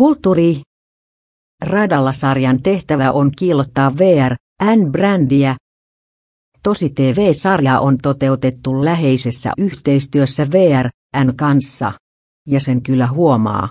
Kulttuuri. Radalla-sarjan tehtävä on kiillottaa VR, N-brändiä. Tosi TV-sarja on toteutettu läheisessä yhteistyössä VR, N kanssa. Ja sen kyllä huomaa.